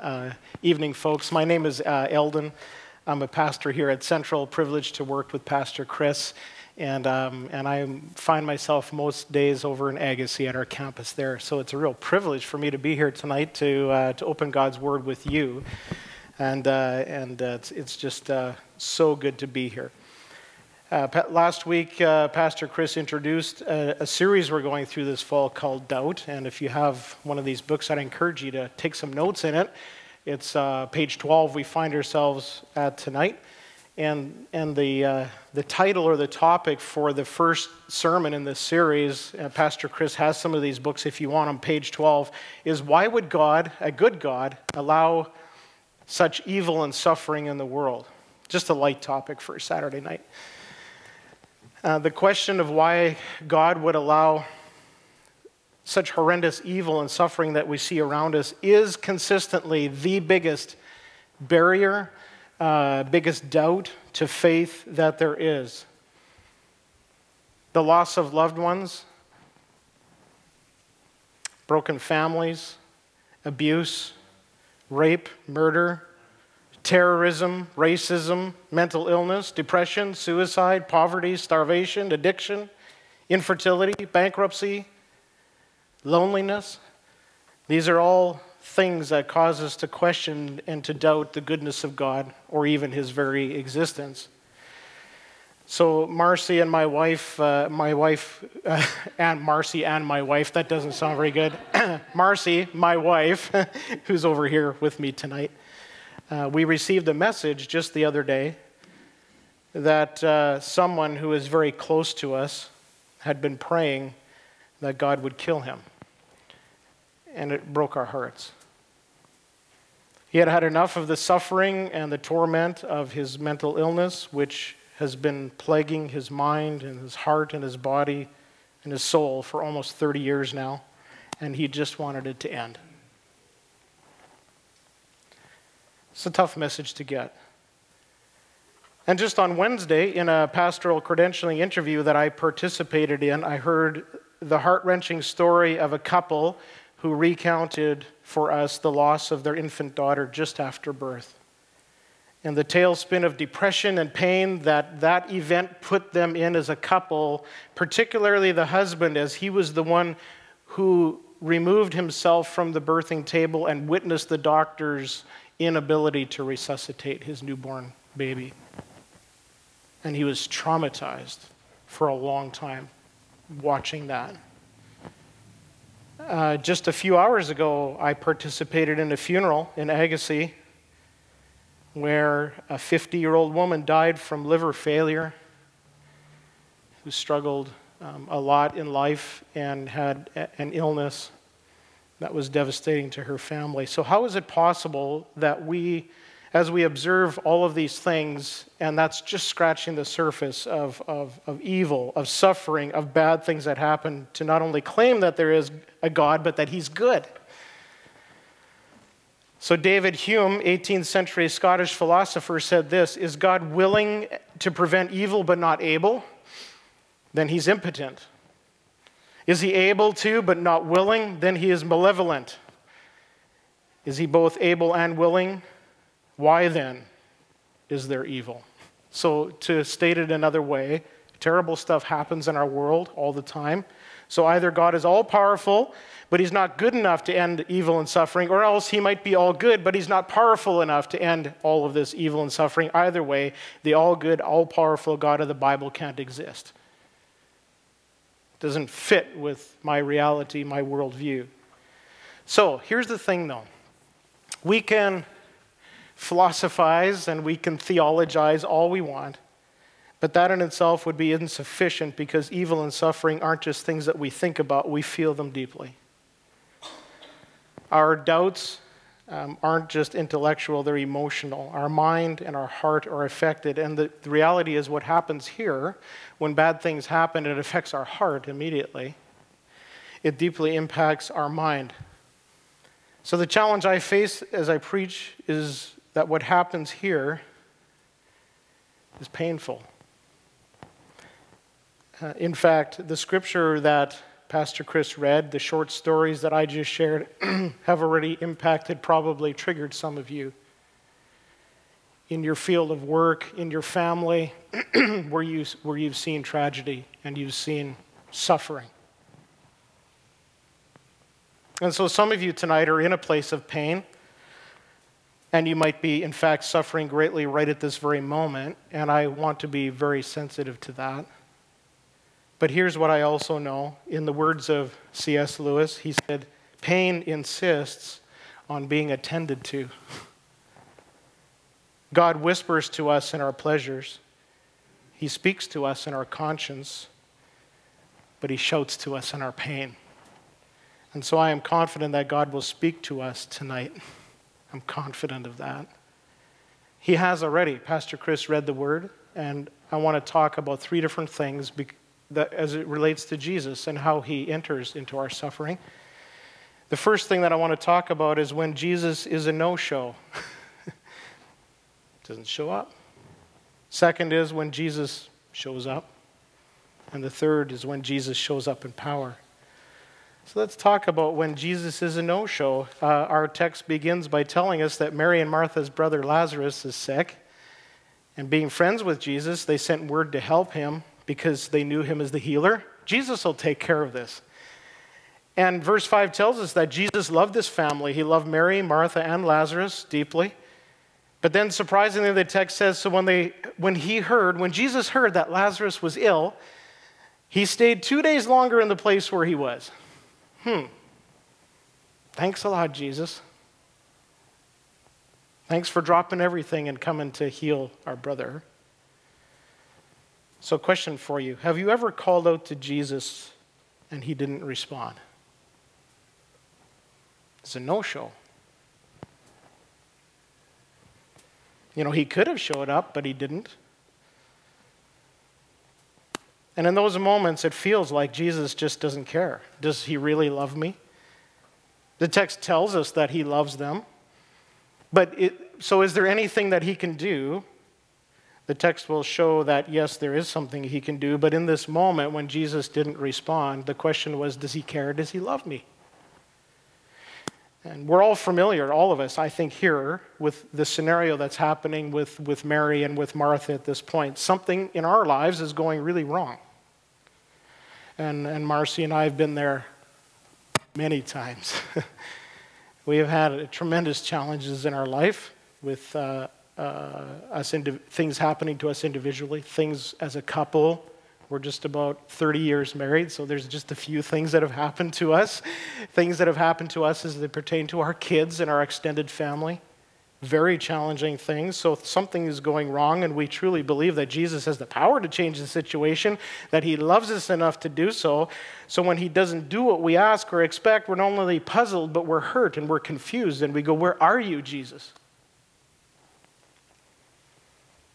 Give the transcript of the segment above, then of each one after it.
Uh, evening, folks. My name is uh, Eldon. I'm a pastor here at Central, privileged to work with Pastor Chris. And, um, and I find myself most days over in Agassiz at our campus there. So it's a real privilege for me to be here tonight to, uh, to open God's Word with you. And, uh, and uh, it's, it's just uh, so good to be here. Uh, last week, uh, Pastor Chris introduced a, a, series we're going through this fall called Doubt. And if you have one of these books, I'd encourage you to take some notes in it. It's uh, page 12 we find ourselves at tonight. And, and the, uh, the title or the topic for the first sermon in this series, uh, Pastor Chris has some of these books if you want on page 12, is Why Would God, a good God, allow such evil and suffering in the world? Just a light topic for a Saturday night. Uh, the question of why God would allow such horrendous evil and suffering that we see around us is consistently the biggest barrier, uh, biggest doubt to faith that there is. The loss of loved ones, broken families, abuse, rape, murder, terrorism, racism, mental illness, depression, suicide, poverty, starvation, addiction, infertility, bankruptcy, loneliness. These are all things that cause us to question and to doubt the goodness of God or even his very existence. So Marcy and my wife, uh, my wife, uh, and Marcy and my wife, that doesn't sound very good. Marcy, my wife, who's over here with me tonight, uh, we received a message just the other day that uh, someone who is very close to us had been praying that God would kill him. And it broke our hearts. He had had enough of the suffering and the torment of his mental illness, which has been plaguing his mind and his heart and his body and his soul for almost 30 years now, and he just wanted it to end. It's a tough message to get. And just on Wednesday, in a pastoral credentialing interview that I participated in, I heard the heart wrenching story of a couple who recounted for us the loss of their infant daughter just after birth. And the tailspin of depression and pain that that event put them in as a couple, particularly the husband, as he was the one who removed himself from the birthing table and witnessed the doctor's inability to resuscitate his newborn baby. And he was traumatized for a long time watching that. Uh, just a few hours ago, I participated in a funeral in Agassiz where a 50 year old woman died from liver failure who struggled um, a lot in life and had a- an illness that was devastating to her family. So, how is it possible that we, as we observe all of these things, and that's just scratching the surface of, of, of evil, of suffering, of bad things that happen, to not only claim that there is a God, but that He's good? So, David Hume, 18th century Scottish philosopher, said this Is God willing to prevent evil but not able? Then He's impotent. Is he able to but not willing? Then he is malevolent. Is he both able and willing? Why then is there evil? So, to state it another way, terrible stuff happens in our world all the time. So, either God is all powerful, but he's not good enough to end evil and suffering, or else he might be all good, but he's not powerful enough to end all of this evil and suffering. Either way, the all good, all powerful God of the Bible can't exist doesn't fit with my reality, my worldview. So here's the thing though we can philosophize and we can theologize all we want, but that in itself would be insufficient because evil and suffering aren't just things that we think about, we feel them deeply. Our doubts um, aren't just intellectual, they're emotional. Our mind and our heart are affected. And the, the reality is, what happens here, when bad things happen, it affects our heart immediately. It deeply impacts our mind. So, the challenge I face as I preach is that what happens here is painful. Uh, in fact, the scripture that Pastor Chris read, the short stories that I just shared, have already impacted, probably triggered some of you in your field of work, in your family, where, you, where you've seen tragedy and you've seen suffering. And so some of you tonight are in a place of pain, and you might be, in fact, suffering greatly right at this very moment, and I want to be very sensitive to that. But here's what I also know. In the words of C.S. Lewis, he said, Pain insists on being attended to. God whispers to us in our pleasures, He speaks to us in our conscience, but He shouts to us in our pain. And so I am confident that God will speak to us tonight. I'm confident of that. He has already. Pastor Chris read the word, and I want to talk about three different things as it relates to Jesus and how he enters into our suffering. The first thing that I want to talk about is when Jesus is a no show. doesn't show up. Second is when Jesus shows up. And the third is when Jesus shows up in power. So let's talk about when Jesus is a no show. Uh, our text begins by telling us that Mary and Martha's brother Lazarus is sick. And being friends with Jesus, they sent word to help him because they knew him as the healer. Jesus will take care of this. And verse 5 tells us that Jesus loved this family. He loved Mary, Martha, and Lazarus deeply. But then surprisingly, the text says so when, they, when he heard, when Jesus heard that Lazarus was ill, he stayed two days longer in the place where he was. Hmm. Thanks a lot, Jesus. Thanks for dropping everything and coming to heal our brother. So, question for you Have you ever called out to Jesus and he didn't respond? It's a no show. You know, he could have showed up, but he didn't. And in those moments, it feels like Jesus just doesn't care. Does he really love me? The text tells us that he loves them. But it, so, is there anything that he can do? The text will show that, yes, there is something he can do. But in this moment, when Jesus didn't respond, the question was, does he care? Does he love me? And we're all familiar, all of us, I think, here with the scenario that's happening with, with Mary and with Martha at this point. Something in our lives is going really wrong. And, and Marcy and I have been there many times. we have had tremendous challenges in our life with uh, uh, us things happening to us individually, things as a couple, we're just about 30 years married, so there's just a few things that have happened to us. Things that have happened to us as they pertain to our kids and our extended family. Very challenging things. So something is going wrong, and we truly believe that Jesus has the power to change the situation, that He loves us enough to do so. So when He doesn't do what we ask or expect, we're not only puzzled, but we're hurt and we're confused, and we go, Where are you, Jesus?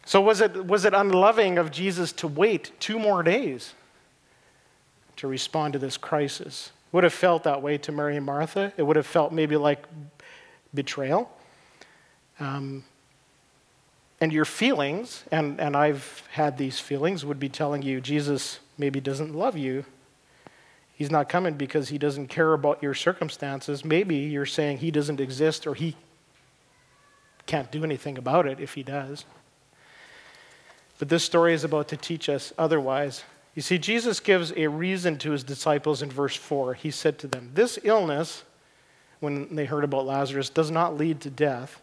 So, was it, was it unloving of Jesus to wait two more days to respond to this crisis? Would have felt that way to Mary and Martha. It would have felt maybe like betrayal. Um, and your feelings, and, and I've had these feelings, would be telling you Jesus maybe doesn't love you. He's not coming because he doesn't care about your circumstances. Maybe you're saying he doesn't exist or he can't do anything about it if he does. But this story is about to teach us otherwise. You see, Jesus gives a reason to his disciples in verse 4. He said to them, This illness, when they heard about Lazarus, does not lead to death.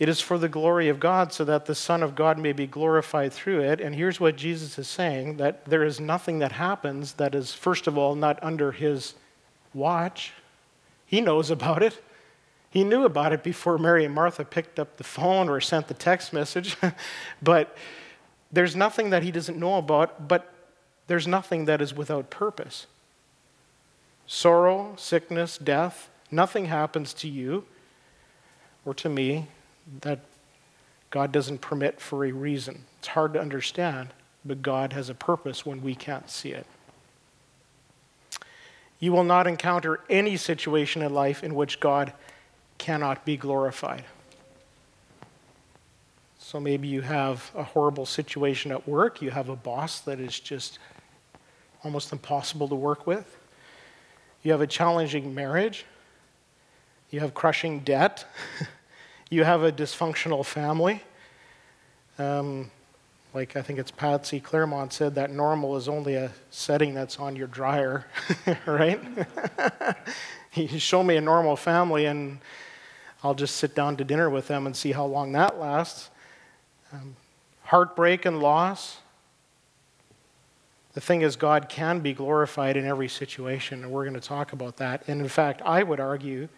It is for the glory of God, so that the Son of God may be glorified through it. And here's what Jesus is saying that there is nothing that happens that is, first of all, not under his watch. He knows about it. He knew about it before Mary and Martha picked up the phone or sent the text message. but there's nothing that he doesn't know about, but there's nothing that is without purpose. Sorrow, sickness, death, nothing happens to you or to me that God doesn't permit for a reason. It's hard to understand, but God has a purpose when we can't see it. You will not encounter any situation in life in which God cannot be glorified. So maybe you have a horrible situation at work, you have a boss that is just almost impossible to work with. you have a challenging marriage, you have crushing debt, you have a dysfunctional family. Um, like I think it's Patsy Clairmont said, that normal is only a setting that's on your dryer, right? you show me a normal family, and I'll just sit down to dinner with them and see how long that lasts. Um, heartbreak and loss. The thing is, God can be glorified in every situation, and we're going to talk about that. And in fact, I would argue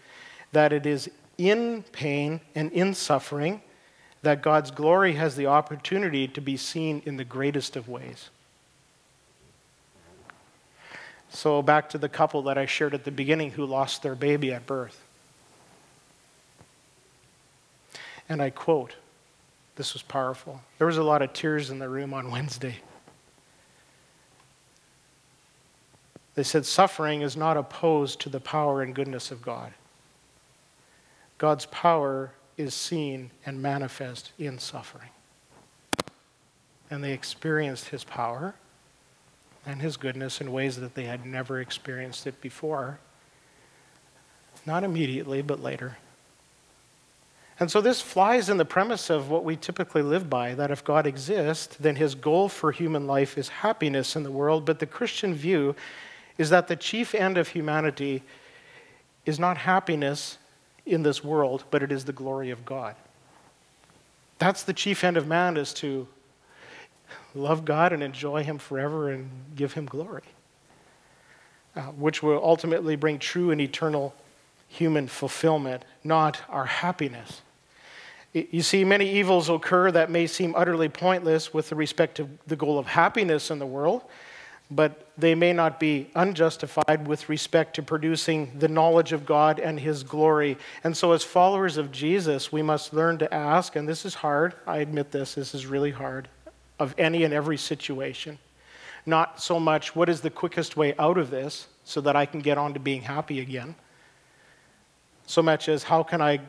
that it is in pain and in suffering that God's glory has the opportunity to be seen in the greatest of ways. So, back to the couple that I shared at the beginning who lost their baby at birth. And I quote, this was powerful. There was a lot of tears in the room on Wednesday. They said, Suffering is not opposed to the power and goodness of God. God's power is seen and manifest in suffering. And they experienced his power and his goodness in ways that they had never experienced it before. Not immediately, but later. And so this flies in the premise of what we typically live by that if God exists, then his goal for human life is happiness in the world. But the Christian view is that the chief end of humanity is not happiness in this world, but it is the glory of God. That's the chief end of man is to love God and enjoy him forever and give him glory, uh, which will ultimately bring true and eternal human fulfillment, not our happiness. You see, many evils occur that may seem utterly pointless with respect to the goal of happiness in the world but they may not be unjustified with respect to producing the knowledge of God and His glory. And so, as followers of Jesus, we must learn to ask, and this is hard, I admit this, this is really hard, of any and every situation. Not so much what is the quickest way out of this so that I can get on to being happy again, so much as how can I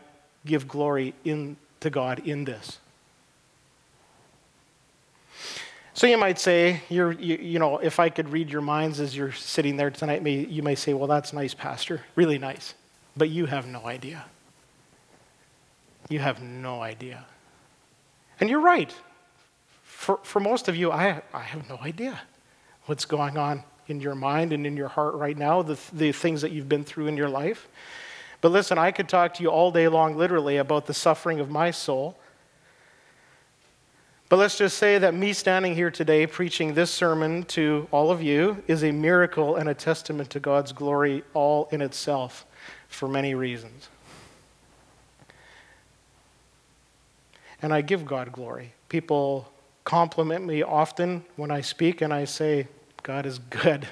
give glory in, to God in this. So you might say, you're, you, you, know, if I could read your minds as you're sitting there tonight, may, you may say, well, that's nice, Pastor, really nice. But you have no idea. You have no idea. And you're right. For, for most of you, I, I have no idea what's going on in your mind and in your heart right now, the, the things that you've been through in your life. But listen, I could talk to you all day long, literally, about the suffering of my soul but let's just say that me standing here today preaching this sermon to all of you is a miracle and a testament to God's glory all in itself for many reasons. And I give God glory. People compliment me often when I speak, and I say, God is good.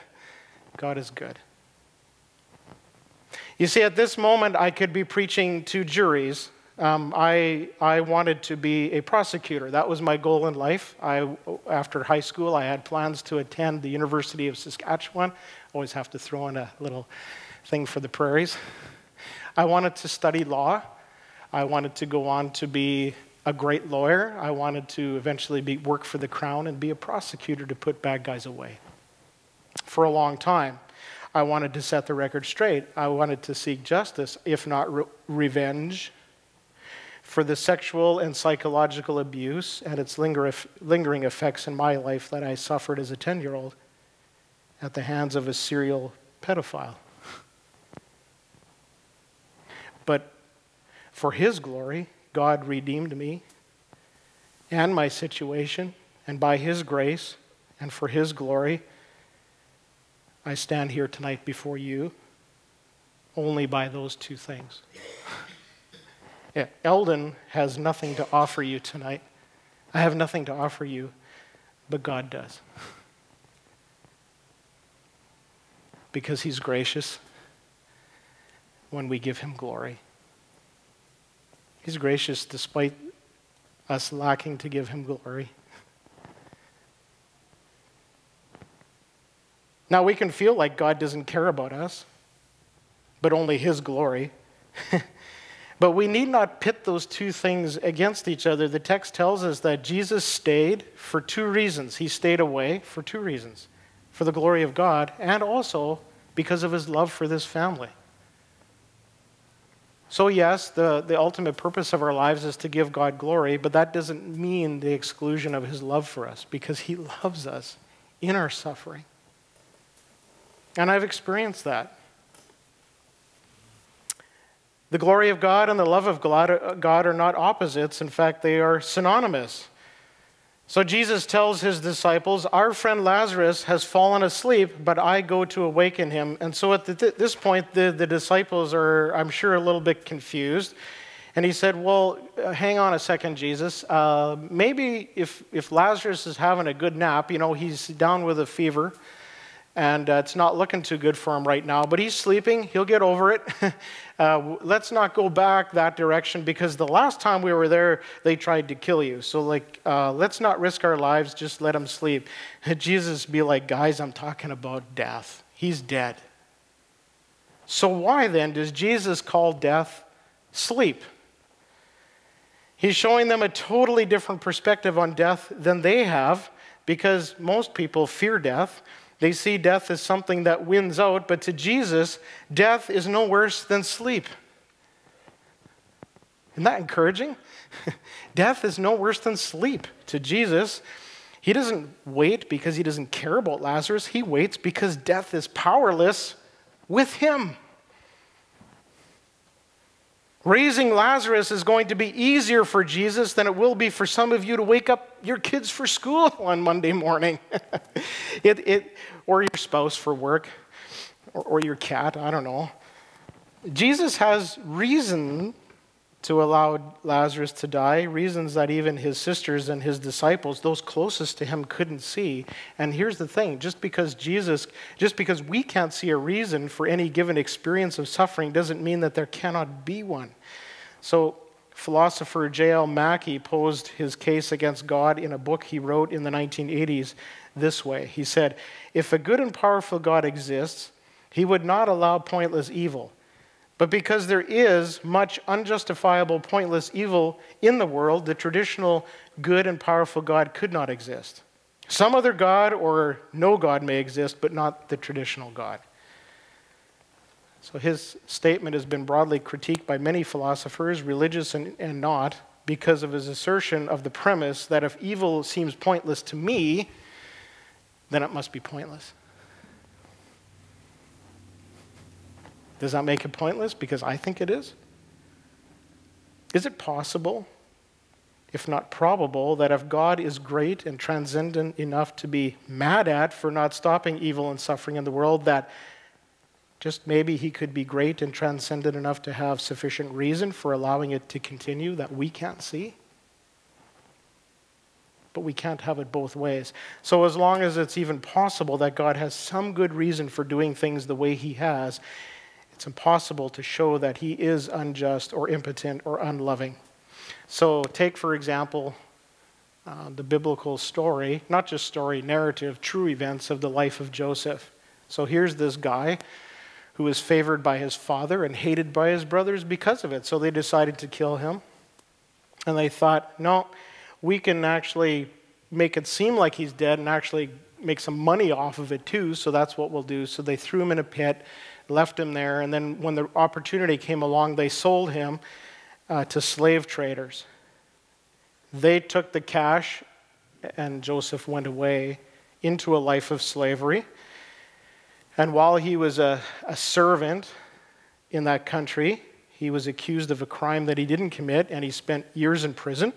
God is good. You see, at this moment, I could be preaching to juries um, I, I wanted to be a prosecutor. That was my goal in life. I, after high school, I had plans to attend the University of Saskatchewan. Always have to throw in a little thing for the prairies. I wanted to study law. I wanted to go on to be a great lawyer. I wanted to eventually be, work for the crown and be a prosecutor to put bad guys away. For a long time, I wanted to set the record straight. I wanted to seek justice, if not re- revenge, for the sexual and psychological abuse and its lingering effects in my life that I suffered as a 10 year old at the hands of a serial pedophile. But for His glory, God redeemed me and my situation, and by His grace and for His glory, I stand here tonight before you only by those two things. Yeah, Eldon has nothing to offer you tonight. I have nothing to offer you, but God does. Because He's gracious when we give Him glory. He's gracious despite us lacking to give Him glory. Now, we can feel like God doesn't care about us, but only His glory. But we need not pit those two things against each other. The text tells us that Jesus stayed for two reasons. He stayed away for two reasons for the glory of God and also because of his love for this family. So, yes, the, the ultimate purpose of our lives is to give God glory, but that doesn't mean the exclusion of his love for us because he loves us in our suffering. And I've experienced that. The glory of God and the love of God are not opposites. In fact, they are synonymous. So Jesus tells his disciples, Our friend Lazarus has fallen asleep, but I go to awaken him. And so at this point, the, the disciples are, I'm sure, a little bit confused. And he said, Well, uh, hang on a second, Jesus. Uh, maybe if, if Lazarus is having a good nap, you know, he's down with a fever and uh, it's not looking too good for him right now, but he's sleeping. He'll get over it. uh, let's not go back that direction because the last time we were there, they tried to kill you. So, like, uh, let's not risk our lives, just let him sleep. Jesus be like, guys, I'm talking about death. He's dead. So, why then does Jesus call death sleep? He's showing them a totally different perspective on death than they have because most people fear death. They see death as something that wins out, but to Jesus, death is no worse than sleep. Isn't that encouraging? death is no worse than sleep to Jesus. He doesn't wait because he doesn't care about Lazarus. He waits because death is powerless with him. Raising Lazarus is going to be easier for Jesus than it will be for some of you to wake up your kids for school on Monday morning, it, it, or your spouse for work, or, or your cat, I don't know. Jesus has reason to allow Lazarus to die, reasons that even his sisters and his disciples, those closest to him, couldn't see. And here's the thing just because Jesus, just because we can't see a reason for any given experience of suffering doesn't mean that there cannot be one. So, philosopher J.L. Mackie posed his case against God in a book he wrote in the 1980s this way He said, If a good and powerful God exists, he would not allow pointless evil. But because there is much unjustifiable, pointless evil in the world, the traditional good and powerful God could not exist. Some other God or no God may exist, but not the traditional God. So his statement has been broadly critiqued by many philosophers, religious and, and not, because of his assertion of the premise that if evil seems pointless to me, then it must be pointless. Does that make it pointless? Because I think it is. Is it possible, if not probable, that if God is great and transcendent enough to be mad at for not stopping evil and suffering in the world, that just maybe he could be great and transcendent enough to have sufficient reason for allowing it to continue that we can't see? But we can't have it both ways. So, as long as it's even possible that God has some good reason for doing things the way he has, it's impossible to show that he is unjust or impotent or unloving. So, take, for example, uh, the biblical story, not just story, narrative, true events of the life of Joseph. So, here's this guy who was favored by his father and hated by his brothers because of it. So, they decided to kill him. And they thought, no, we can actually make it seem like he's dead and actually make some money off of it too, so that's what we'll do. So they threw him in a pit left him there. And then when the opportunity came along, they sold him uh, to slave traders. They took the cash, and Joseph went away into a life of slavery. And while he was a, a servant in that country, he was accused of a crime that he didn't commit, and he spent years in prison.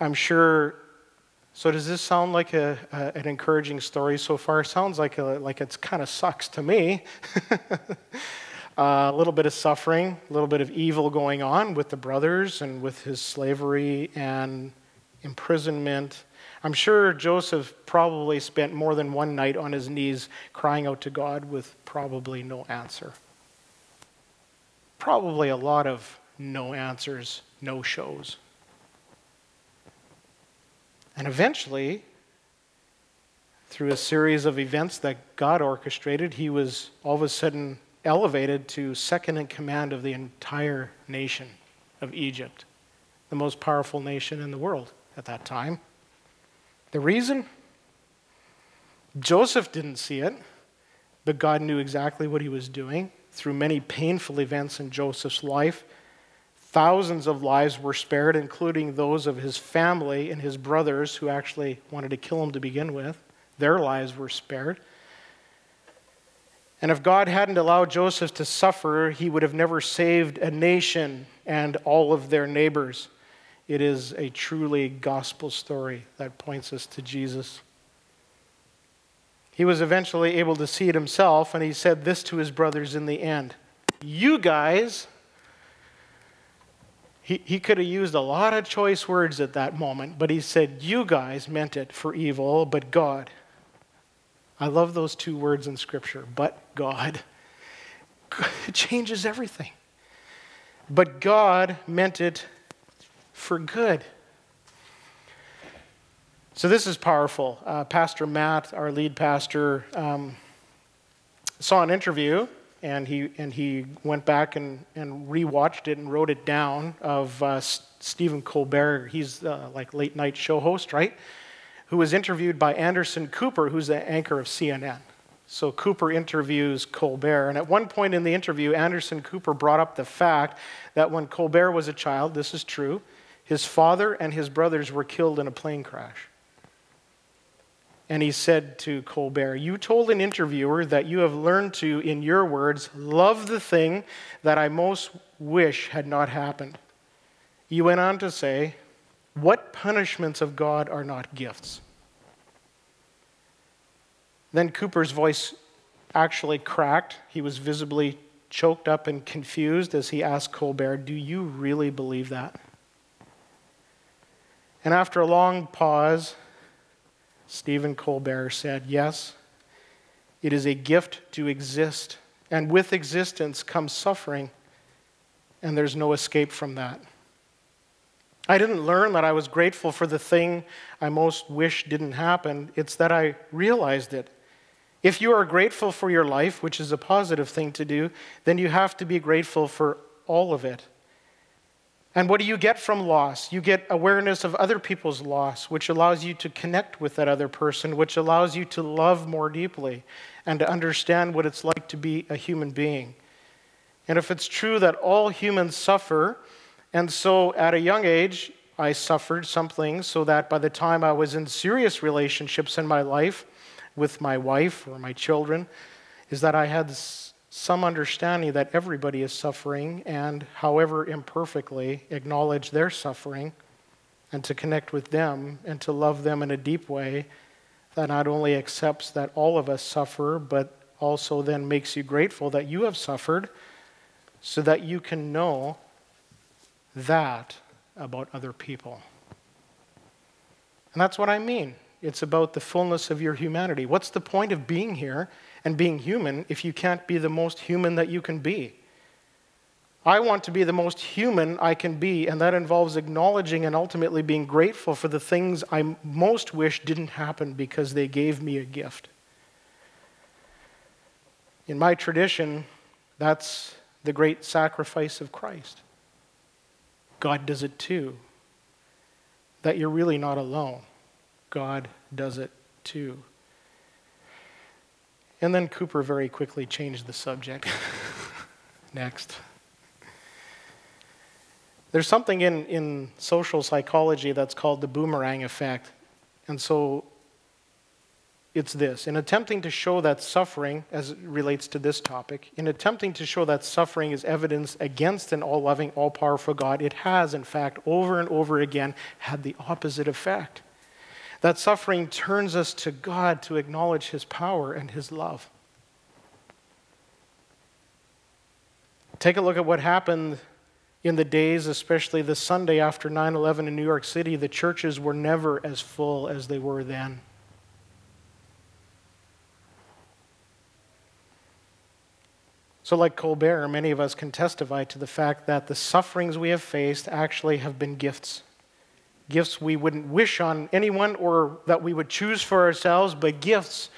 I'm sure so does this sound like a, a, an encouraging story so far? Sounds like like it's kind of sucks to me. uh, a little bit of suffering, a little bit of evil going on with the brothers and with his slavery and imprisonment. I'm sure Joseph probably spent more than one night on his knees crying out to God with probably no answer. Probably a lot of no answers, no shows. And eventually, through a series of events that God orchestrated, he was all of a sudden elevated to second in command of the entire nation of Egypt, the most powerful nation in the world at that time. The reason? Joseph didn't see it. but God knew exactly what he was doing through many painful events in Joseph's life. Thousands of lives were spared, including those of his family and his brothers who actually wanted to kill him to begin with. Their lives were spared. And if God hadn't allowed Joseph to suffer, he would have never saved a nation and all of their neighbors. It is a truly gospel story that points us to Jesus. He was eventually able to see it himself, and he said this to his brothers in the end You guys, he, he could have used a lot of choice words at that moment, but he said, You guys meant it for evil, but God. I love those two words in Scripture, but God. It changes everything. But God meant it for good. So this is powerful. Uh, pastor Matt, our lead pastor, um, saw an interview and he, and he went back and, and rewatched it and wrote it down of uh, Stephen Colbert. He's uh, like late night show host, right? Who was interviewed by Anderson Cooper, who's the anchor of CNN. So Cooper interviews Colbert. And at one point in the interview, Anderson Cooper brought up the fact that when Colbert was a child, this is true, his father and his brothers were killed in a plane crash. And he said to Colbert, You told an interviewer that you have learned to, in your words, love the thing that I most wish had not happened. You went on to say, What punishments of God are not gifts? Then Cooper's voice actually cracked. He was visibly choked up and confused as he asked Colbert, Do you really believe that? And after a long pause, Stephen Colbert said, Yes, it is a gift to exist, and with existence comes suffering, and there's no escape from that. I didn't learn that I was grateful for the thing I most wish didn't happen, it's that I realized it. If you are grateful for your life, which is a positive thing to do, then you have to be grateful for all of it. And what do you get from loss? You get awareness of other people's loss, which allows you to connect with that other person, which allows you to love more deeply and to understand what it's like to be a human being. And if it's true that all humans suffer, and so at a young age, I suffered something so that by the time I was in serious relationships in my life with my wife or my children, is that I had some understanding that everybody is suffering and, however imperfectly, acknowledge their suffering and to connect with them and to love them in a deep way that not only accepts that all of us suffer, but also then makes you grateful that you have suffered so that you can know that about other people. And that's what I mean. It's about the fullness of your humanity. What's the point of being here and being human if you can't be the most human that you can be. I want to be the most human I can be, and that involves acknowledging and ultimately being grateful for the things I most wish didn't happen because they gave me a gift. In my tradition, that's the great sacrifice of Christ. God does it too. That you're really not alone. God does it too. And then Cooper very quickly changed the subject. Next. There's something in, in social psychology that's called the boomerang effect. And so it's this in attempting to show that suffering, as it relates to this topic, in attempting to show that suffering is evidence against an all loving, all powerful God, it has, in fact, over and over again had the opposite effect. That suffering turns us to God to acknowledge His power and His love. Take a look at what happened in the days, especially the Sunday after 9 11 in New York City. The churches were never as full as they were then. So, like Colbert, many of us can testify to the fact that the sufferings we have faced actually have been gifts gifts we wouldn't wish on anyone or that we would choose for ourselves, but gifts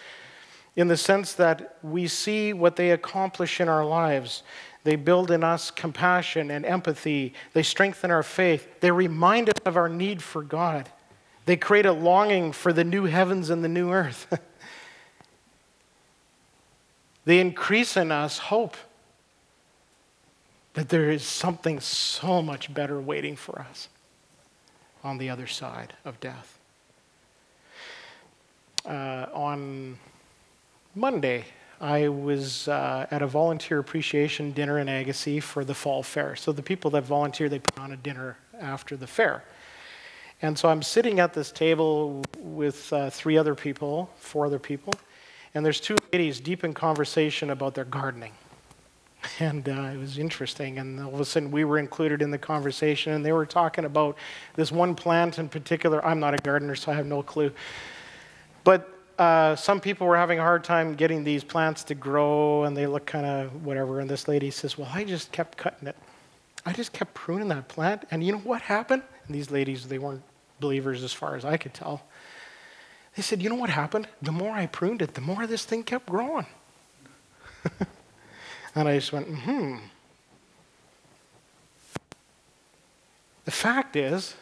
in the sense that we see what they accomplish in our lives. They build in us compassion and empathy. They strengthen our faith. They remind us of our need for God. They create a longing for the new heavens and the new earth. They increase in us hope that there is something so much better waiting for us on the other side of death. Uh, on Monday, I was uh, at a volunteer appreciation dinner in Agassiz for the fall fair. So the people that volunteer, they put on a dinner after the fair. And so I'm sitting at this table with uh, three other people, four other people, and there's two ladies deep in conversation about their gardening. And uh, it was interesting. And all of a sudden, we were included in the conversation, and they were talking about this one plant in particular. I'm not a gardener, so I have no clue. But uh, some people were having a hard time getting these plants to grow, and they look kind of whatever. And this lady says, Well, I just kept cutting it. I just kept pruning that plant. And you know what happened? And these ladies, they weren't believers as far as I could tell. They said, You know what happened? The more I pruned it, the more this thing kept growing. and I just went, Hmm. The fact is,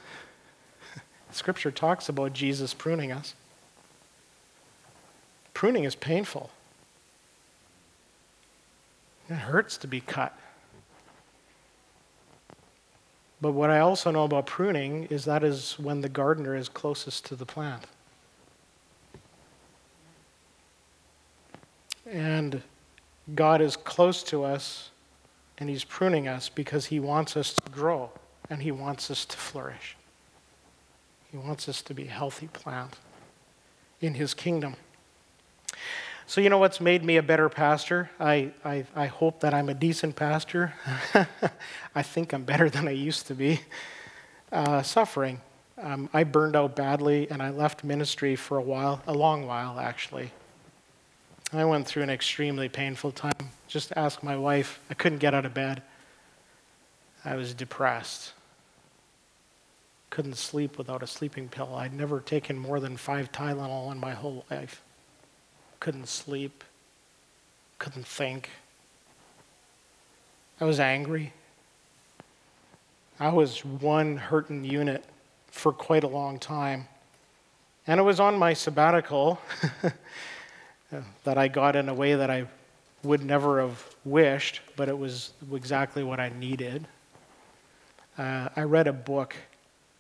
Scripture talks about Jesus pruning us. Pruning is painful. It hurts to be cut. But what I also know about pruning is that is when the gardener is closest to the plant. And God is close to us and He's pruning us because He wants us to grow and He wants us to flourish. He wants us to be healthy plant in His kingdom. So, you know what's made me a better pastor? I, I, I hope that I'm a decent pastor. I think I'm better than I used to be. Uh, suffering. Um, I burned out badly and I left ministry for a while, a long while actually. I went through an extremely painful time. Just ask my wife. I couldn't get out of bed. I was depressed. Couldn't sleep without a sleeping pill. I'd never taken more than five Tylenol in my whole life couldn't sleep, couldn't think. I was angry. I was one hurting unit for quite a long time. And it was on my sabbatical that I got in a way that I would never have wished, but it was exactly what I needed. Uh, I read a book.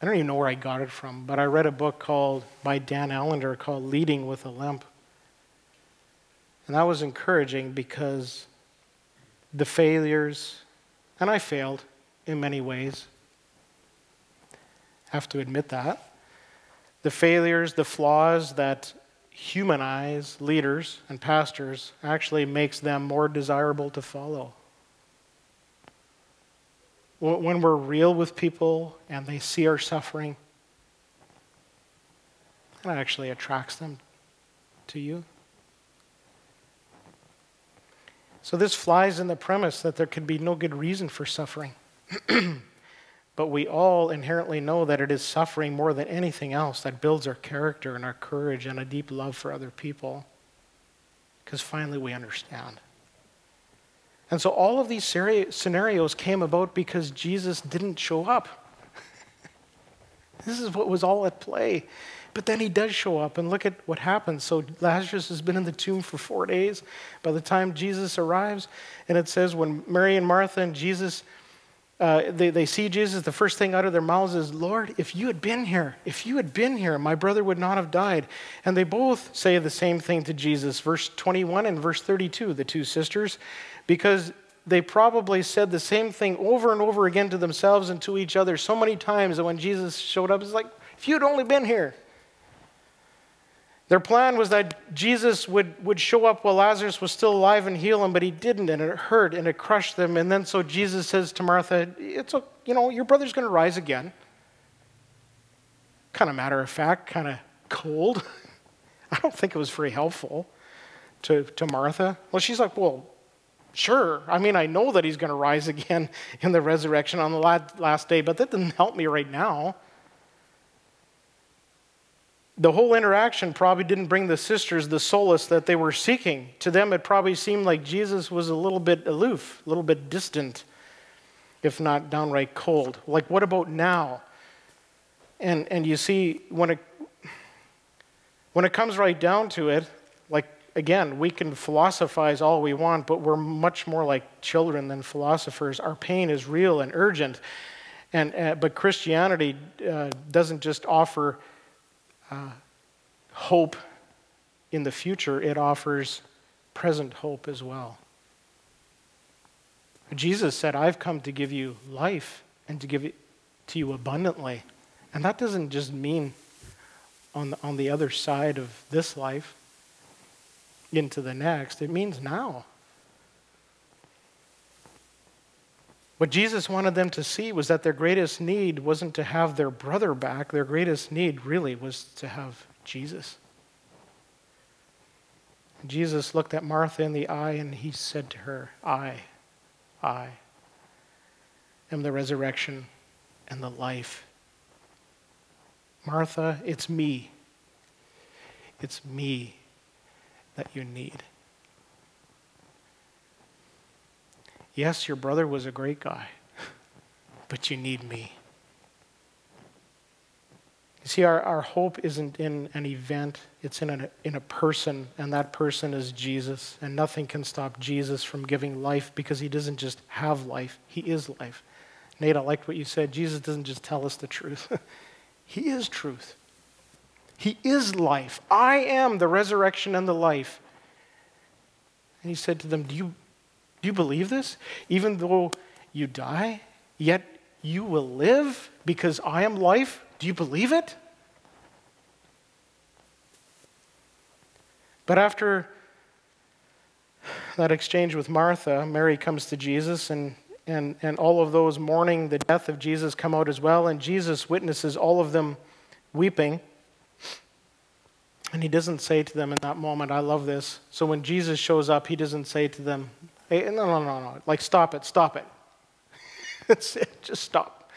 I don't even know where I got it from, but I read a book called by Dan Allender called Leading with a Limp. And that was encouraging because the failures, and I failed in many ways, I have to admit that. The failures, the flaws that humanize leaders and pastors actually makes them more desirable to follow. When we're real with people and they see our suffering, it actually attracts them to you. So this flies in the premise that there could be no good reason for suffering. but we all inherently know that it is suffering more than anything else that builds our character and our courage and a deep love for other people. Because finally we understand. And so all of these scenarios came about because Jesus didn't show up. this is what was all at play. But then he does show up, and look at what happens. So Lazarus has been in the tomb for four days. By the time Jesus arrives, and it says when Mary and Martha and Jesus, uh, they, they see Jesus, the first thing out of their mouths is, Lord, if you had been here, if you had been here, my brother would not have died. And they both say the same thing to Jesus, verse 21 and verse 32, the two sisters, because they probably said the same thing over and over again to themselves and to each other so many times that when Jesus showed up, it's like, if you'd only been here. Their plan was that Jesus would, would show up while Lazarus was still alive and heal him, but he didn't, and it hurt and it crushed them. And then so Jesus says to Martha, It's a, you know, your brother's going to rise again. Kind of matter of fact, kind of cold. I don't think it was very helpful to, to Martha. Well, she's like, Well, sure. I mean, I know that he's going to rise again in the resurrection on the last day, but that doesn't help me right now the whole interaction probably didn't bring the sisters the solace that they were seeking. To them, it probably seemed like Jesus was a little bit aloof, a little bit distant, if not downright cold. Like, what about now? And, and you see, when it, when it comes right down to it, like again, we can philosophize all we want, but we're much more like children than philosophers. Our pain is real and urgent. And, uh, but Christianity uh, doesn't just offer uh, hope in the future, it offers present hope as well. Jesus said, I've come to give you life and to give it to you abundantly. And that doesn't just mean on the, on the other side of this life into the next, it means now. What Jesus wanted them to see was that their greatest need wasn't to have their brother back, their greatest need really was to have Jesus. Jesus looked at Martha in the eye and he said to her, I, I am the resurrection and the life. Martha, it's me. It's me that you need. Yes, your brother was a great guy, but you need me. You see, our, our hope isn't in an event, it's in in a person, and that person is Jesus. And nothing can stop Jesus from giving life because he doesn't just have life, he is life. Nate, I liked what you said. Jesus doesn't just tell us the truth, he is truth. He is life. I am the resurrection and the life. And he said to them, Do you, do you believe this? Even though you die, yet you will live because I am life? Do you believe it? But after that exchange with Martha, Mary comes to Jesus, and, and, and all of those mourning the death of Jesus come out as well, and Jesus witnesses all of them weeping. And he doesn't say to them in that moment, I love this. So when Jesus shows up, he doesn't say to them, hey, no, no, no, no, like, stop it, stop it. That's it, just stop.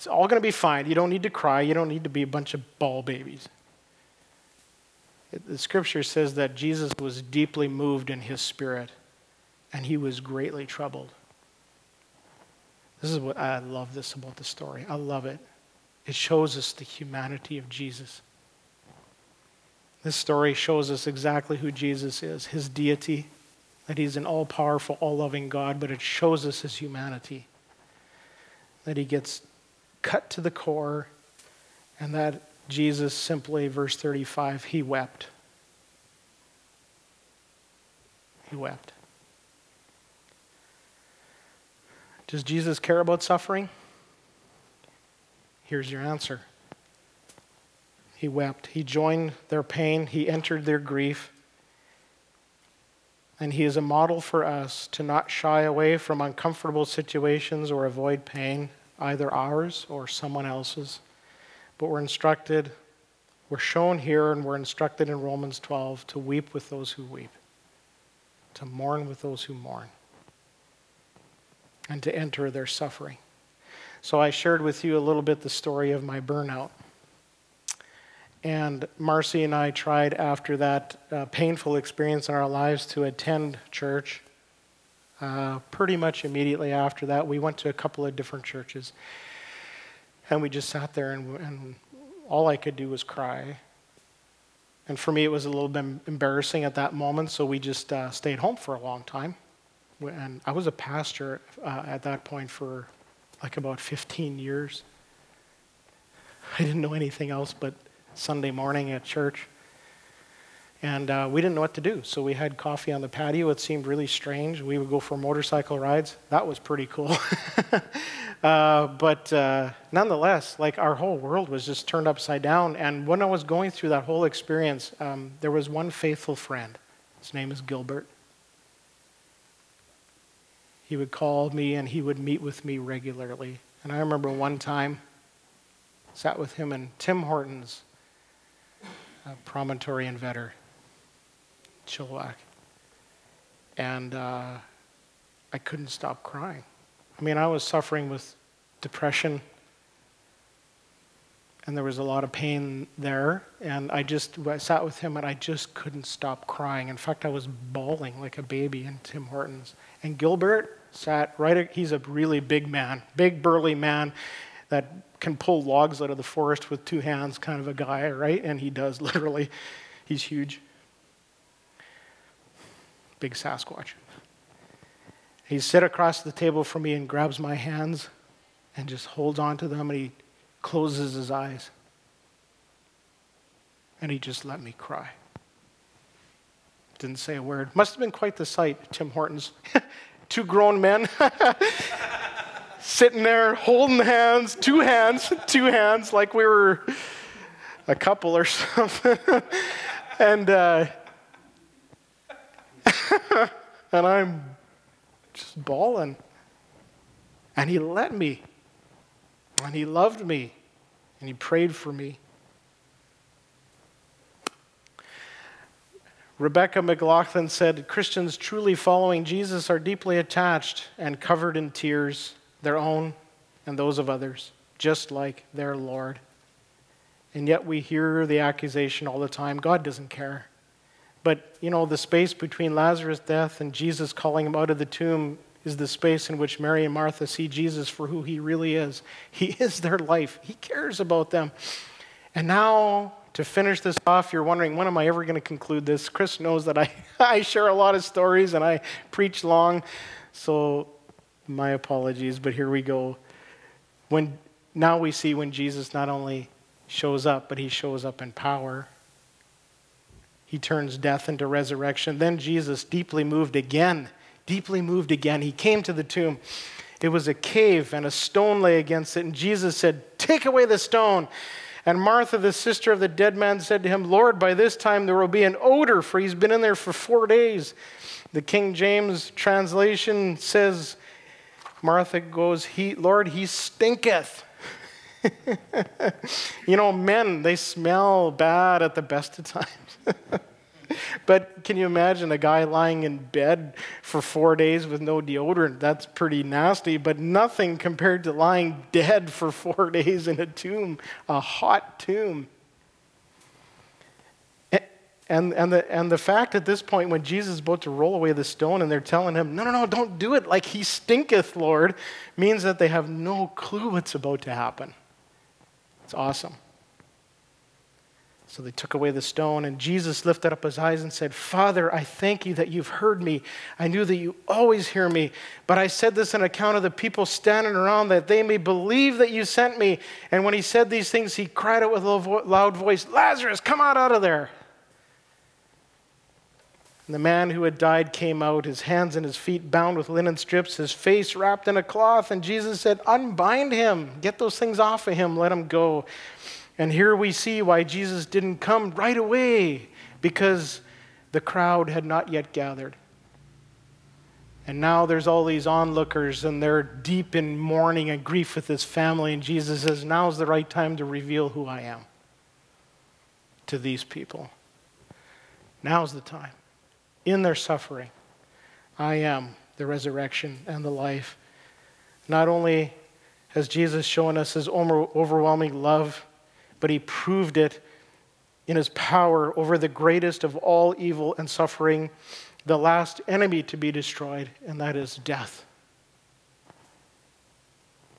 It's all going to be fine. You don't need to cry. You don't need to be a bunch of ball babies. The scripture says that Jesus was deeply moved in his spirit and he was greatly troubled. This is what I love this about the story. I love it. It shows us the humanity of Jesus. This story shows us exactly who Jesus is, his deity, that he's an all powerful, all loving God, but it shows us his humanity, that he gets cut to the core, and that Jesus simply, verse 35, he wept. He wept. Does Jesus care about suffering? Here's your answer. He wept. He joined their pain. He entered their grief. And he is a model for us to not shy away from uncomfortable situations or avoid pain either ours or someone else's. But we're instructed, we're shown here, and we're instructed in Romans 12 to weep with those who weep, to mourn with those who mourn, and to enter their suffering. So I shared with you a little bit the story of my burnout. And Marcy and I tried after that uh, painful experience in our lives to attend church uh, pretty much immediately after that, we went to a couple of different churches. And we just sat there, and, and all I could do was cry. And for me, it was a little bit embarrassing at that moment, so we just uh, stayed home for a long time. And I was a pastor uh, at that point for like about 15 years. I didn't know anything else but Sunday morning at church. And uh, we didn't know what to do. So we had coffee on the patio. It seemed really strange. We would go for motorcycle rides. That was pretty cool. uh, but uh, nonetheless, like our whole world was just turned upside down. And when I was going through that whole experience, um, there was one faithful friend. His name is Gilbert. He would call me and he would meet with me regularly. And I remember one time, sat with him in Tim Hortons, Promontory and Vedder Chilliwack. And uh, I couldn't stop crying. I mean, I was suffering with depression, and there was a lot of pain there. And I just I sat with him, and I just couldn't stop crying. In fact, I was bawling like a baby in Tim Hortons. And Gilbert sat right. He's a really big man, big burly man that can pull logs out of the forest with two hands, kind of a guy, right? And he does literally. He's huge. big Sasquatch. He sits across the table from me and grabs my hands and just holds on to them and he closes his eyes. And he just let me cry. Didn't say a word. Must have been quite the sight, Tim Hortons. Two grown men sitting there holding hands, two hands, two hands, like we were a couple or something. and, uh, and I'm just bawling. And he let me. And he loved me. And he prayed for me. Rebecca McLaughlin said Christians truly following Jesus are deeply attached and covered in tears, their own and those of others, just like their Lord. And yet we hear the accusation all the time God doesn't care. But, you know, the space between Lazarus' death and Jesus calling him out of the tomb is the space in which Mary and Martha see Jesus for who he really is. He is their life, he cares about them. And now, to finish this off, you're wondering, when am I ever going to conclude this? Chris knows that I, I share a lot of stories and I preach long, so my apologies, but here we go. When, now we see when Jesus not only shows up, but he shows up in power. He turns death into resurrection. Then Jesus, deeply moved again, deeply moved again, he came to the tomb. It was a cave, and a stone lay against it. And Jesus said, Take away the stone. And Martha, the sister of the dead man, said to him, Lord, by this time there will be an odor, for he's been in there for four days. The King James translation says, Martha goes, he, Lord, he stinketh. you know, men, they smell bad at the best of times. but can you imagine a guy lying in bed for four days with no deodorant? That's pretty nasty, but nothing compared to lying dead for four days in a tomb, a hot tomb. And, and, the, and the fact at this point, when Jesus is about to roll away the stone and they're telling him, No, no, no, don't do it like he stinketh, Lord, means that they have no clue what's about to happen. It's awesome. So they took away the stone, and Jesus lifted up his eyes and said, Father, I thank you that you've heard me. I knew that you always hear me, but I said this on account of the people standing around that they may believe that you sent me. And when he said these things, he cried out with a loud voice, Lazarus, come out, out of there. And the man who had died came out, his hands and his feet bound with linen strips, his face wrapped in a cloth. And Jesus said, Unbind him, get those things off of him, let him go. And here we see why Jesus didn't come right away, because the crowd had not yet gathered. And now there's all these onlookers, and they're deep in mourning and grief with his family. And Jesus says, Now's the right time to reveal who I am to these people. Now's the time in their suffering. I am the resurrection and the life. Not only has Jesus shown us his overwhelming love, but he proved it in his power over the greatest of all evil and suffering, the last enemy to be destroyed, and that is death.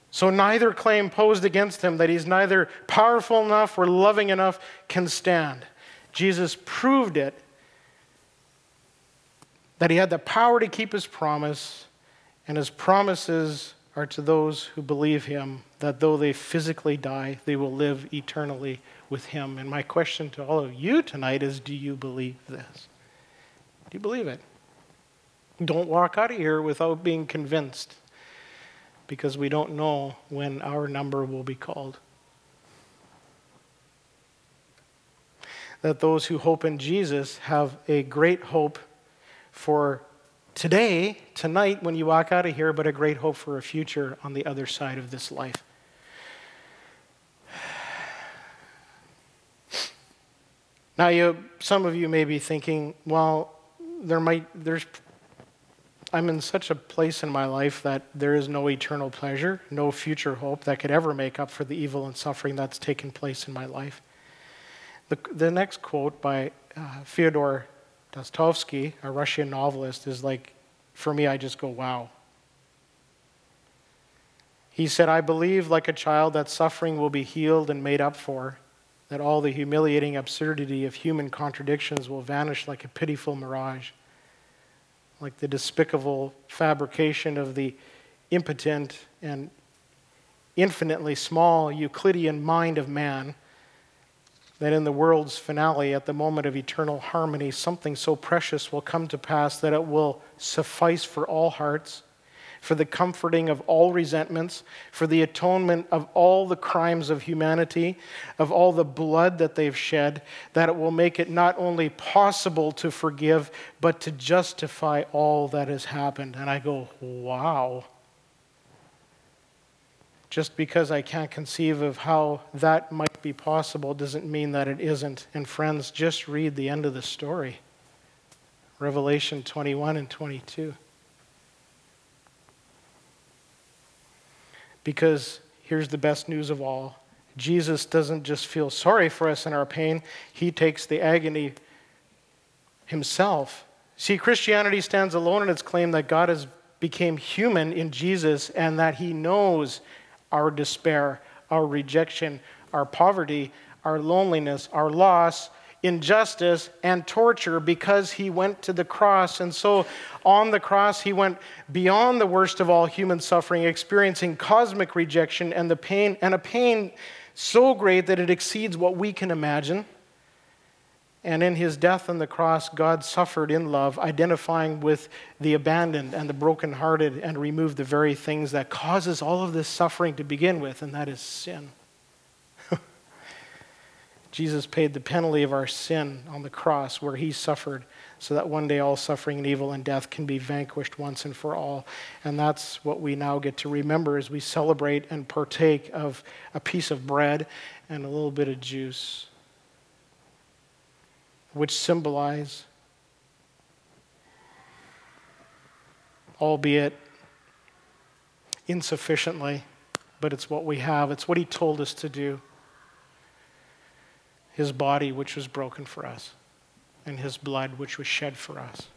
So neither claim posed against him that he's neither powerful enough or loving enough can stand. Jesus proved it that he had the power to keep his promise, and his promises are to those who believe him, that though they physically die, they will live eternally with him. And my question to all of you tonight is do you believe this? Do you believe it? Don't walk out of here without being convinced, because we don't know when our number will be called. That those who hope in Jesus have a great hope for today, tonight, when you walk out of here, but a great hope for a future on the other side of this life. Now, you, some of you may be thinking, well, there might, there's, I'm in such a place in my life that there is no eternal pleasure, no future hope that could ever make up for the evil and suffering that's taken place in my life. The, the next quote by uh, Fyodor Dostoevsky, a Russian novelist, is like, for me, I just go, wow. He said, I believe, like a child, that suffering will be healed and made up for, that all the humiliating absurdity of human contradictions will vanish like a pitiful mirage. like the despicable fabrication of the impotent and infinitely small Euclidean mind of man, that in the world's finale, at the moment of eternal harmony, something so precious will come to pass that it will suffice for all hearts for the comforting of all resentments, for the atonement of all the crimes of humanity, of all the blood that they've shed, that it will make it not only possible to forgive, but to justify all that has happened. And I go, wow. Just because I can't conceive of how that might be possible doesn't mean that it isn't. And friends, just read the end of the story Revelation 21 and 22. Because here's the best news of all Jesus doesn't just feel sorry for us in our pain, he takes the agony himself. See, Christianity stands alone in its claim that God has became human in Jesus and that he knows our despair, our rejection, our poverty, our loneliness, our loss, injustice and torture because he went to the cross. And so on the cross, he went beyond the worst of all human suffering, experiencing cosmic rejection and the pain, and a pain so great that it exceeds what we can imagine. And in his death on the cross, God suffered in love, identifying with the abandoned and the brokenhearted, and removed the very things that causes all of this suffering to begin with, and that is sin. Jesus paid the penalty of our sin on the cross where he suffered so that one day all suffering and evil and death can be vanquished once and for all. And that's what we now get to remember as we celebrate and partake of a piece of bread and a little bit of juice, which symbolize, albeit insufficiently, but it's what we have. It's what he told us to do his body, which was broken for us, and his blood, which was shed for us.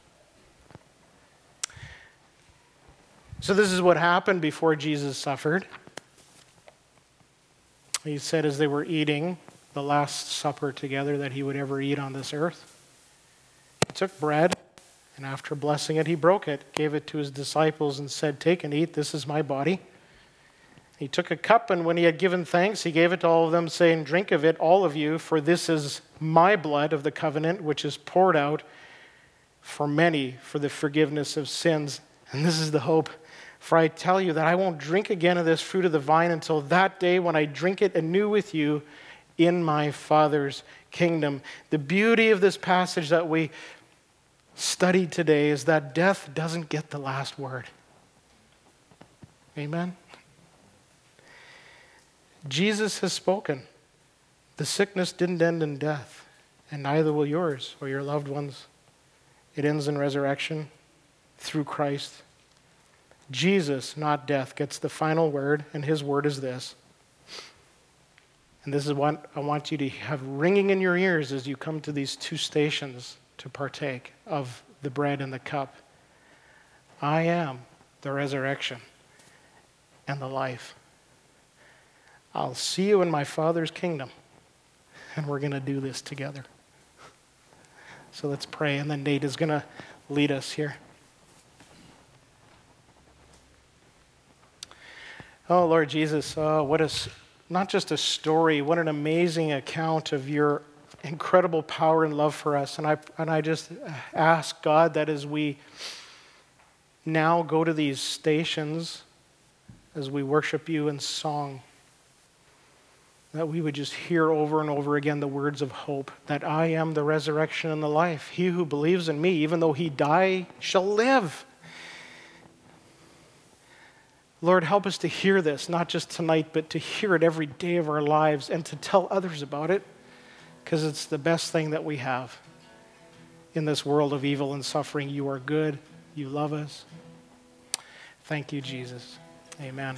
So, this is what happened before Jesus suffered. He said, as they were eating the last supper together that he would ever eat on this earth, he took bread, and after blessing it, he broke it, gave it to his disciples, and said, Take and eat, this is my body he took a cup, and when he had given thanks, he gave it to all of them, saying, Drink of it, all of you, for this is my blood of the covenant, which is poured out for many for the forgiveness of sins. And this is the hope. For I tell you that I won't drink again of this fruit of the vine until that day when I drink it anew with you in my Father's kingdom. The beauty of this passage that we studied today is that death doesn't get the last word. Amen? Jesus has spoken. The sickness didn't end in death, and neither will yours or your loved ones. It ends in resurrection through Christ. Jesus, not death, gets the final word, and his word is this. And this is what I want you to have ringing in your ears as you come to these two stations to partake of the bread and the cup. I am the resurrection and the life. I'll see you in my Father's kingdom, and we're going to do this together. So let's pray, and then Nate is going to lead us here. Oh, Lord Jesus, uh, what a, not just a story, what an amazing account of your incredible power and love for us. And I, and I just ask God that as we now go to these stations, as we worship you in song, that we would just hear over and over again the words of hope that I am the resurrection and the life. He who believes in me, even though he die, shall live. Lord, help us to hear this, not just tonight, but to hear it every day of our lives and to tell others about it, because it's the best thing that we have in this world of evil and suffering. You are good, you love us. Thank you, Jesus. Amen.